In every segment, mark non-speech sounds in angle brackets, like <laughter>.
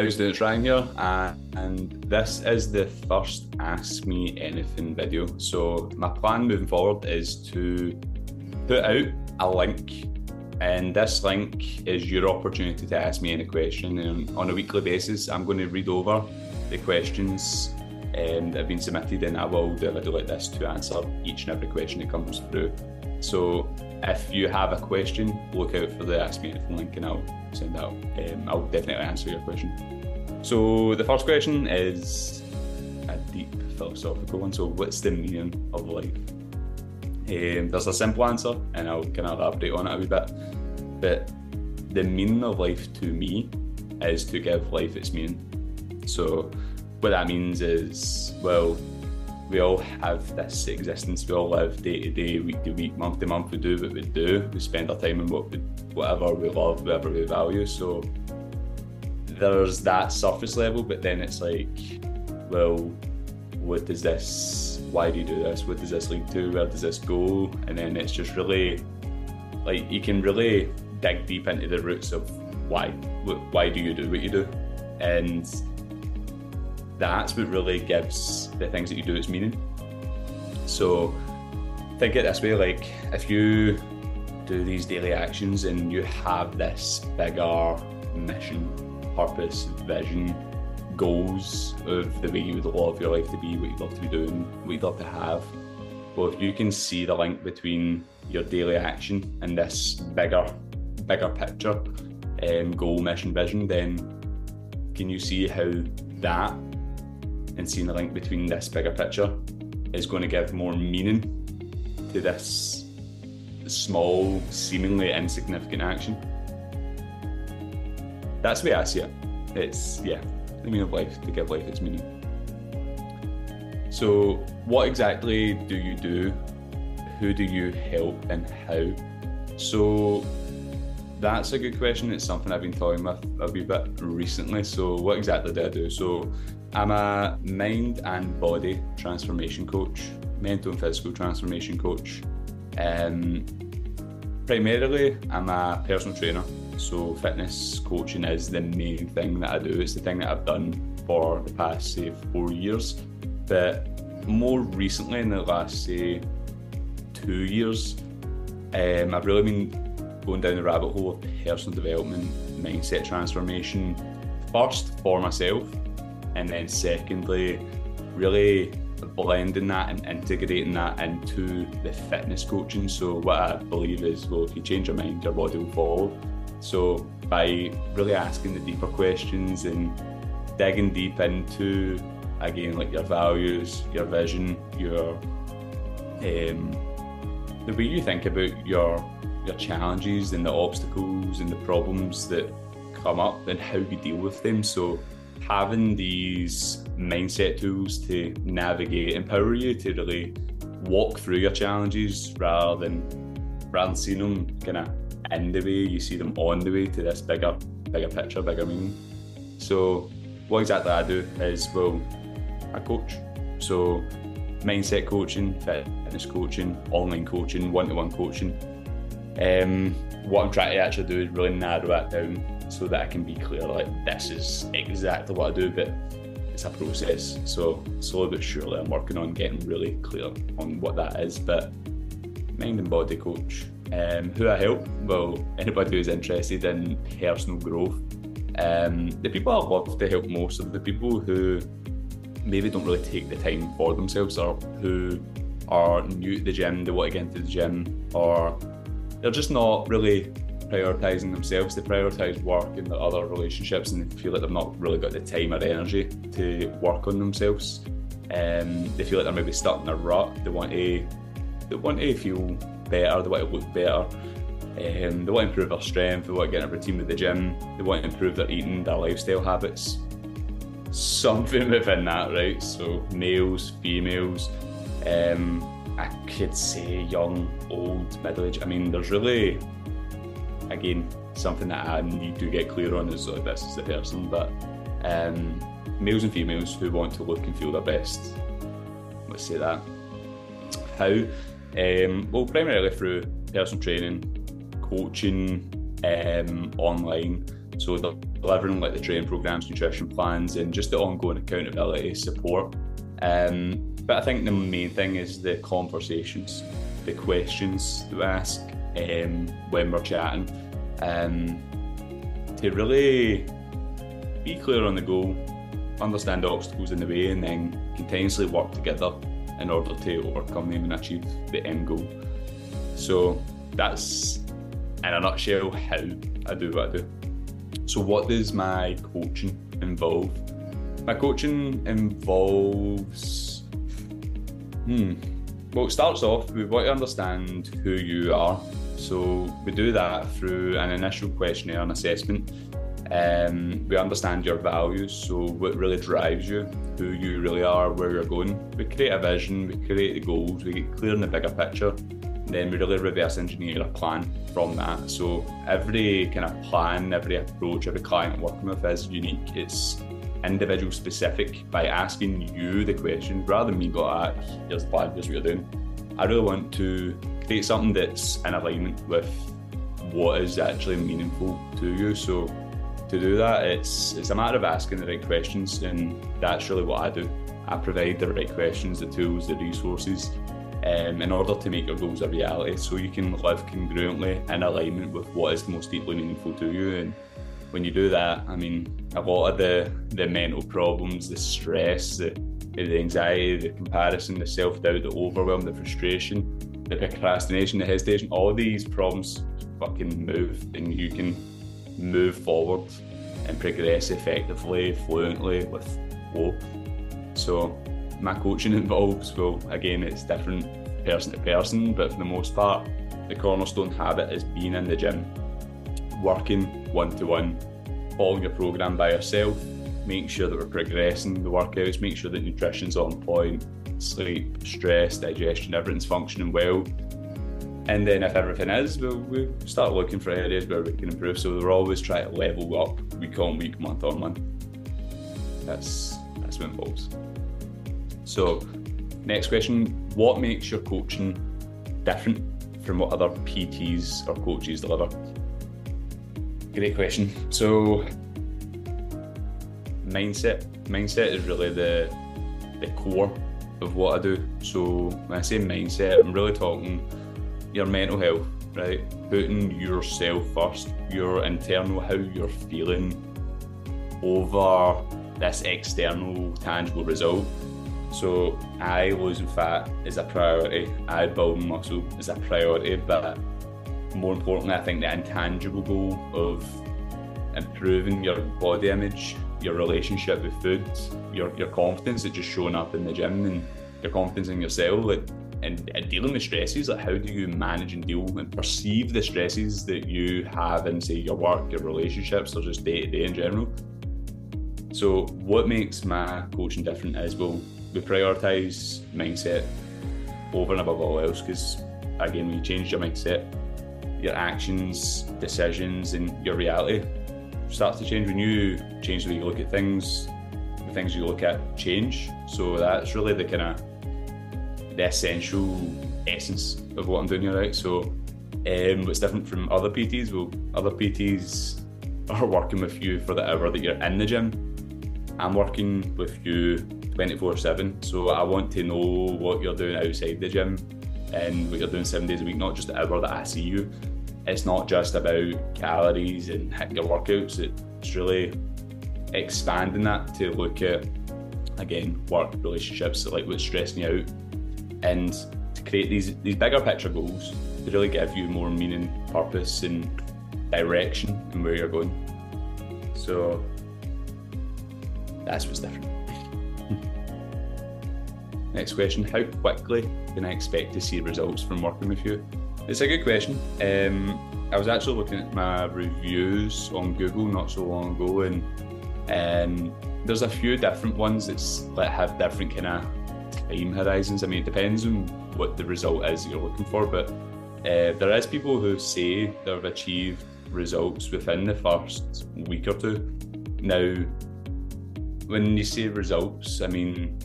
How's? It's Ryan here, uh, and this is the first Ask Me Anything video. So, my plan moving forward is to put out a link, and this link is your opportunity to ask me any question. And on a weekly basis, I'm going to read over the questions um, that have been submitted, and I will do a video like this to answer each and every question that comes through. So, if you have a question, look out for the Ask Me Anything link, and I'll send out. Um, I'll definitely answer your question. So the first question is a deep philosophical one. So what's the meaning of life? Um, there's a simple answer, and I'll kind of elaborate on it a wee bit. But the meaning of life to me is to give life its meaning. So what that means is, well, we all have this existence. We all live day to day, week to week, month to month. We do what we do. We spend our time in what we, whatever we love, whatever we value. So there's that surface level, but then it's like, well, what does this? Why do you do this? What does this lead to? Where does this go? And then it's just really, like, you can really dig deep into the roots of why. Why do you do what you do? And that's what really gives the things that you do its meaning. So think it this way like if you do these daily actions and you have this bigger mission, purpose, vision, goals of the way you would love your life to be, what you'd love to be doing, what you'd love to have. Well, if you can see the link between your daily action and this bigger, bigger picture, um, goal, mission, vision, then can you see how that and seeing the link between this bigger picture is going to give more meaning to this small, seemingly insignificant action. That's the way I see it. It's, yeah, the meaning of life, to give life its meaning. So, what exactly do you do? Who do you help and how? So, that's a good question. It's something I've been talking with a wee bit recently. So, what exactly do I do? So, I'm a mind and body transformation coach, mental and physical transformation coach. Um, primarily, I'm a personal trainer, so fitness coaching is the main thing that I do. It's the thing that I've done for the past, say, four years. But more recently, in the last, say, two years, um, I've really been going down the rabbit hole of personal development, mindset transformation. First, for myself, and then secondly, really blending that and integrating that into the fitness coaching. So what I believe is, well, if you change your mind, your body will follow. So by really asking the deeper questions and digging deep into again like your values, your vision, your um, the way you think about your your challenges and the obstacles and the problems that come up and how you deal with them. So having these mindset tools to navigate empower you to really walk through your challenges rather than rather than seeing them kind of in the way you see them on the way to this bigger bigger picture bigger meaning. So what exactly i do is well i coach. So mindset coaching fitness coaching online coaching one-to-one coaching. Um, what i'm trying to actually do is really narrow it down so that I can be clear like this is exactly what I do, but it's a process. So slowly but surely I'm working on getting really clear on what that is. But mind and body coach. Um, who I help? Well, anybody who's interested in personal growth. Um, the people I love to help most are the people who maybe don't really take the time for themselves or who are new to the gym, they want to get into the gym, or they're just not really prioritising themselves. They prioritise work and the other relationships, and they feel like they've not really got the time or the energy to work on themselves. Um, they feel like they're maybe stuck in a rut. They want to, they want to feel better. They want to look better. Um, they want to improve their strength. They want to get in a routine with the gym. They want to improve their eating, their lifestyle habits. Something within that, right? So males, females. Um, I could say young, old, middle age. I mean, there's really again, something that I need to get clear on is like this is the person, but um, males and females who want to look and feel their best. Let's say that. How? Um, well, primarily through personal training, coaching, um, online. So the delivering like the training programs, nutrition plans, and just the ongoing accountability support. Um, but I think the main thing is the conversations, the questions to ask um, when we're chatting, um, to really be clear on the goal, understand obstacles in the way, and then continuously work together in order to overcome them and achieve the end goal. So that's in a nutshell how I do what I do. So, what does my coaching involve? My coaching involves, hmm, well, it starts off, with want to understand who you are. So, we do that through an initial questionnaire and assessment. Um, we understand your values, so what really drives you, who you really are, where you're going. We create a vision, we create the goals, we get clear in the bigger picture, then we really reverse engineer a plan from that. So every kind of plan, every approach, every client working with is unique. It's individual specific by asking you the question rather than me go, ah, here's the plan, here's what you're doing. I really want to create something that's in alignment with what is actually meaningful to you. So to do that, it's it's a matter of asking the right questions, and that's really what I do. I provide the right questions, the tools, the resources, um, in order to make your goals a reality so you can live congruently in alignment with what is most deeply meaningful to you. And when you do that, I mean, a lot of the, the mental problems, the stress, the, the anxiety, the comparison, the self doubt, the overwhelm, the frustration, the procrastination, the hesitation, all these problems fucking move and you can move forward and progress effectively, fluently, with hope. So my coaching <laughs> involves, well, again, it's different person to person, but for the most part, the cornerstone habit is being in the gym, working one to one, following your program by yourself, making sure that we're progressing the workouts, make sure that nutrition's on point, sleep, stress, digestion, everything's functioning well. And then if everything is, we'll, we start looking for areas where we can improve. So we're always trying to level up week on week, month on month. That's that's what involves. So, next question What makes your coaching different from what other PTs or coaches deliver? Great question. So, mindset. Mindset is really the, the core of what I do. So, when I say mindset, I'm really talking your mental health, right? Putting yourself first, your internal, how you're feeling over this external tangible result so I losing fat is a priority. I building muscle is a priority, but more importantly, I think the intangible goal of improving your body image, your relationship with food, your your confidence is just showing up in the gym and your confidence in yourself, like and, and dealing with stresses, like how do you manage and deal and perceive the stresses that you have in say your work, your relationships, or just day to day in general. So what makes my coaching different is well we prioritise mindset over and above all else because again when you change your mindset your actions decisions and your reality starts to change when you change the way you look at things the things you look at change so that's really the kind of the essential essence of what I'm doing here right so um, what's different from other PTs well other PTs are working with you for the hour that you're in the gym I'm working with you 24 7. So I want to know what you're doing outside the gym and what you're doing seven days a week, not just the hour that I see you. It's not just about calories and <laughs> your workouts, it's really expanding that to look at, again, work, relationships, like what's stressing you out, and to create these, these bigger picture goals to really give you more meaning, purpose, and direction in where you're going. So that's what's different. <laughs> Next question How quickly can I expect to see results from working with you? It's a good question. Um, I was actually looking at my reviews on Google not so long ago, and um, there's a few different ones that have different kind of time horizons. I mean, it depends on what the result is you're looking for, but uh, there is people who say they've achieved results within the first week or two. Now, when you say results, I mean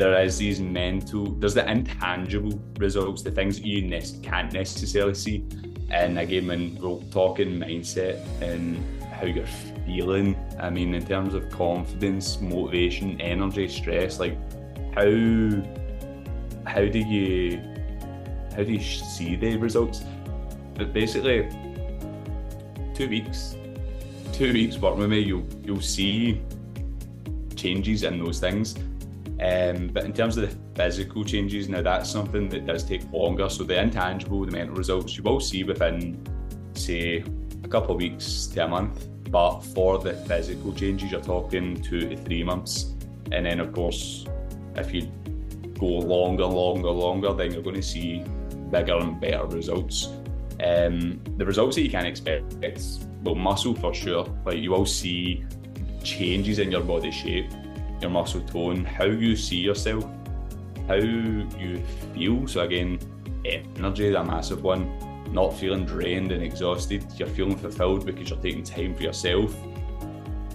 there is these mental, there's the intangible results, the things that you ne- can't necessarily see. And again, when we're talking mindset and how you're feeling? I mean, in terms of confidence, motivation, energy, stress, like how how do you how do you see the results? But basically, two weeks, two weeks working with me, you'll you'll see changes in those things. Um, but in terms of the physical changes, now that's something that does take longer. So the intangible, the mental results, you will see within, say, a couple of weeks to a month. But for the physical changes, you're talking two to three months. And then, of course, if you go longer, longer, longer, then you're going to see bigger and better results. Um, the results that you can expect, it's well, muscle for sure. Like you will see changes in your body shape, your muscle tone, how you see yourself, how you feel. So again, energy is a massive one. Not feeling drained and exhausted. You're feeling fulfilled because you're taking time for yourself,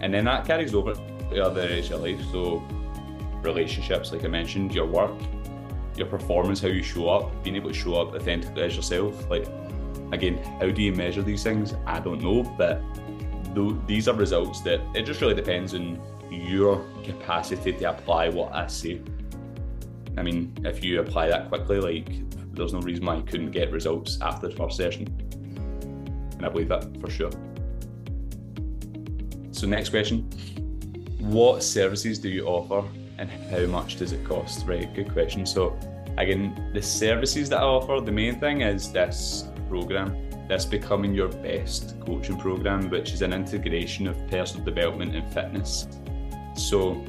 and then that carries over to other areas of your life. So relationships, like I mentioned, your work, your performance, how you show up, being able to show up authentically as yourself. Like, again, how do you measure these things? I don't know, but these are results that it just really depends on your capacity to apply what I say. I mean, if you apply that quickly, like, there's no reason why you couldn't get results after the first session. And I believe that for sure. So, next question What services do you offer and how much does it cost? Right, good question. So, again, the services that I offer, the main thing is this program, this becoming your best coaching program, which is an integration of personal development and fitness. So,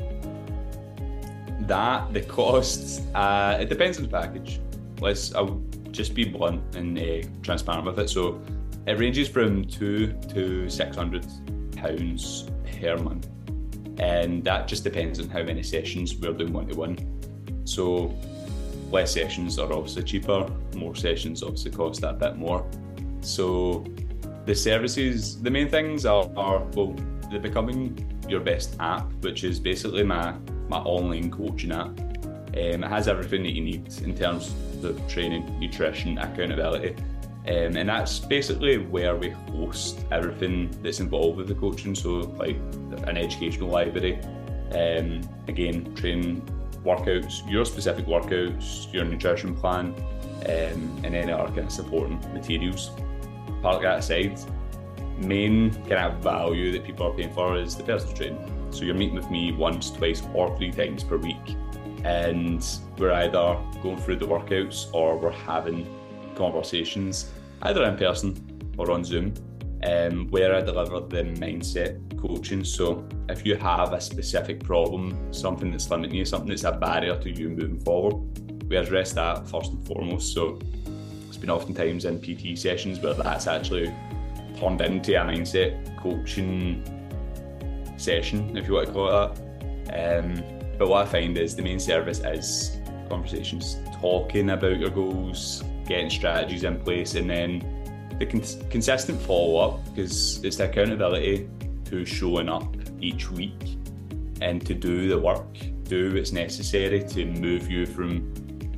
that the costs, uh, it depends on the package. Let's, I'll just be blunt and uh, transparent with it. So, it ranges from two to six hundred pounds per month and that just depends on how many sessions we're doing one to one. So, less sessions are obviously cheaper, more sessions obviously cost that bit more. So, the services, the main things are, are well, the becoming your best app, which is basically my my online coaching app. Um, it has everything that you need in terms of training, nutrition, accountability. Um, and that's basically where we host everything that's involved with the coaching. So, like an educational library, um, again, training workouts, your specific workouts, your nutrition plan, um, and any other kind of supporting materials. Part of that aside, main kind of value that people are paying for is the personal training. So you're meeting with me once, twice, or three times per week, and we're either going through the workouts or we're having conversations, either in person or on Zoom, um, where I deliver the mindset coaching. So if you have a specific problem, something that's limiting you, something that's a barrier to you moving forward, we address that first and foremost. So it's been oftentimes in PT sessions where that's actually turned into a mindset coaching session, if you want to call it that. Um, but what I find is the main service is conversations, talking about your goals, getting strategies in place, and then the cons- consistent follow up because it's the accountability to showing up each week and to do the work, do what's necessary to move you from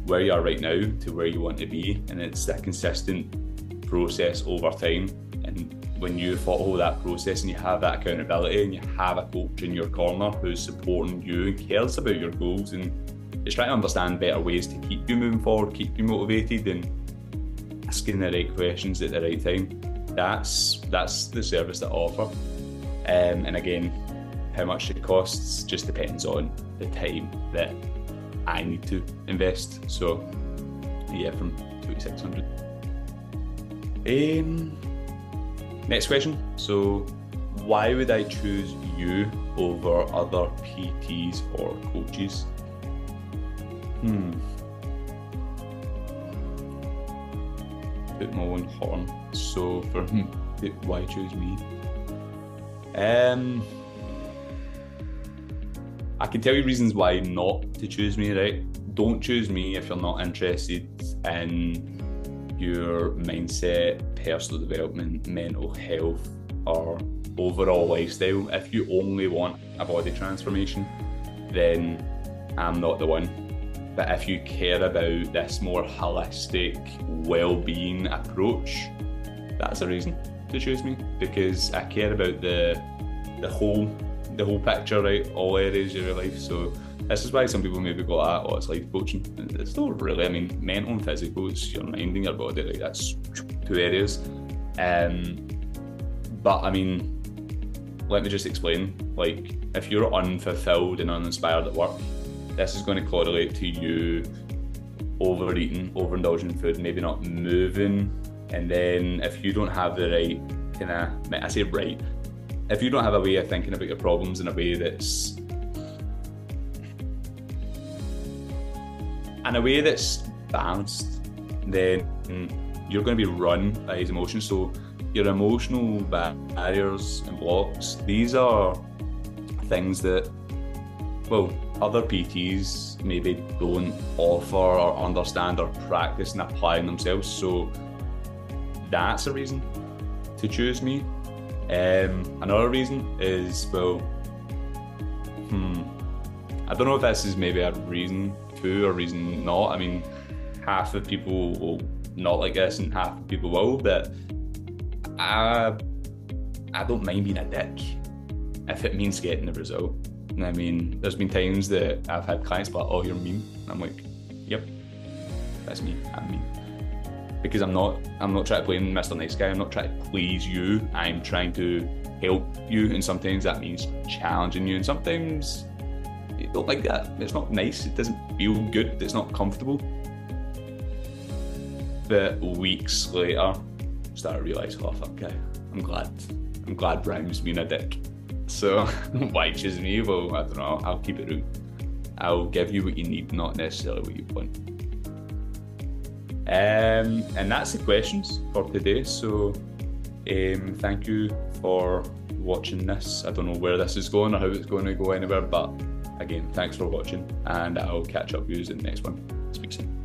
where you are right now to where you want to be. And it's a consistent process over time. And when you follow that process and you have that accountability and you have a coach in your corner who's supporting you and cares about your goals and is trying to understand better ways to keep you moving forward, keep you motivated and asking the right questions at the right time. That's that's the service that I offer. Um, and again, how much it costs just depends on the time that I need to invest. So yeah, from two to six hundred. Um, next question. So why would I choose you over other PTs or coaches? Hmm. Put my own horn. So for <laughs> why choose me? Um, I can tell you reasons why not to choose me. Right? Don't choose me if you're not interested in your mindset, personal development, mental health, or overall lifestyle. If you only want a body transformation, then I'm not the one. But if you care about this more holistic well-being approach, that's a reason to choose me because I care about the the whole the whole picture, right? All areas of your life. So this is why some people maybe go, ah, oh, it's life coaching. It's not really. I mean, mental and physical, it's your mind and your body, right? That's two areas. Um, but I mean, let me just explain. Like, if you're unfulfilled and uninspired at work, this is going to correlate to you overeating, overindulging food, maybe not moving. And then if you don't have the right kind of, I say right, if you don't have a way of thinking about your problems in a way that's in a way that's balanced, then you're going to be run by these emotions. So your emotional barriers and blocks, these are things that, well, other PTs maybe don't offer or understand or practice and apply themselves. So that's a reason to choose me. Um, another reason is, well, hmm, I don't know if this is maybe a reason to or reason not. I mean, half of people will not like this and half of people will, but I, I don't mind being a dick if it means getting the result. And I mean, there's been times that I've had clients like, oh, you're mean. I'm like, yep, that's me. I'm mean. Because I'm not I'm not trying to play Mr. Nice Guy, I'm not trying to please you. I'm trying to help you and sometimes that means challenging you and sometimes you don't like that. It's not nice, it doesn't feel good, it's not comfortable. But weeks later, I started to realise, oh fuck, okay, I'm glad. I'm glad Brian's being a dick. So <laughs> why choose me? Well, I don't know. I'll keep it. I'll give you what you need, not necessarily what you want. Um, and that's the questions for today. So um, thank you for watching this. I don't know where this is going or how it's going to go anywhere, but again, thanks for watching, and I'll catch up with you in the next one. Speak soon.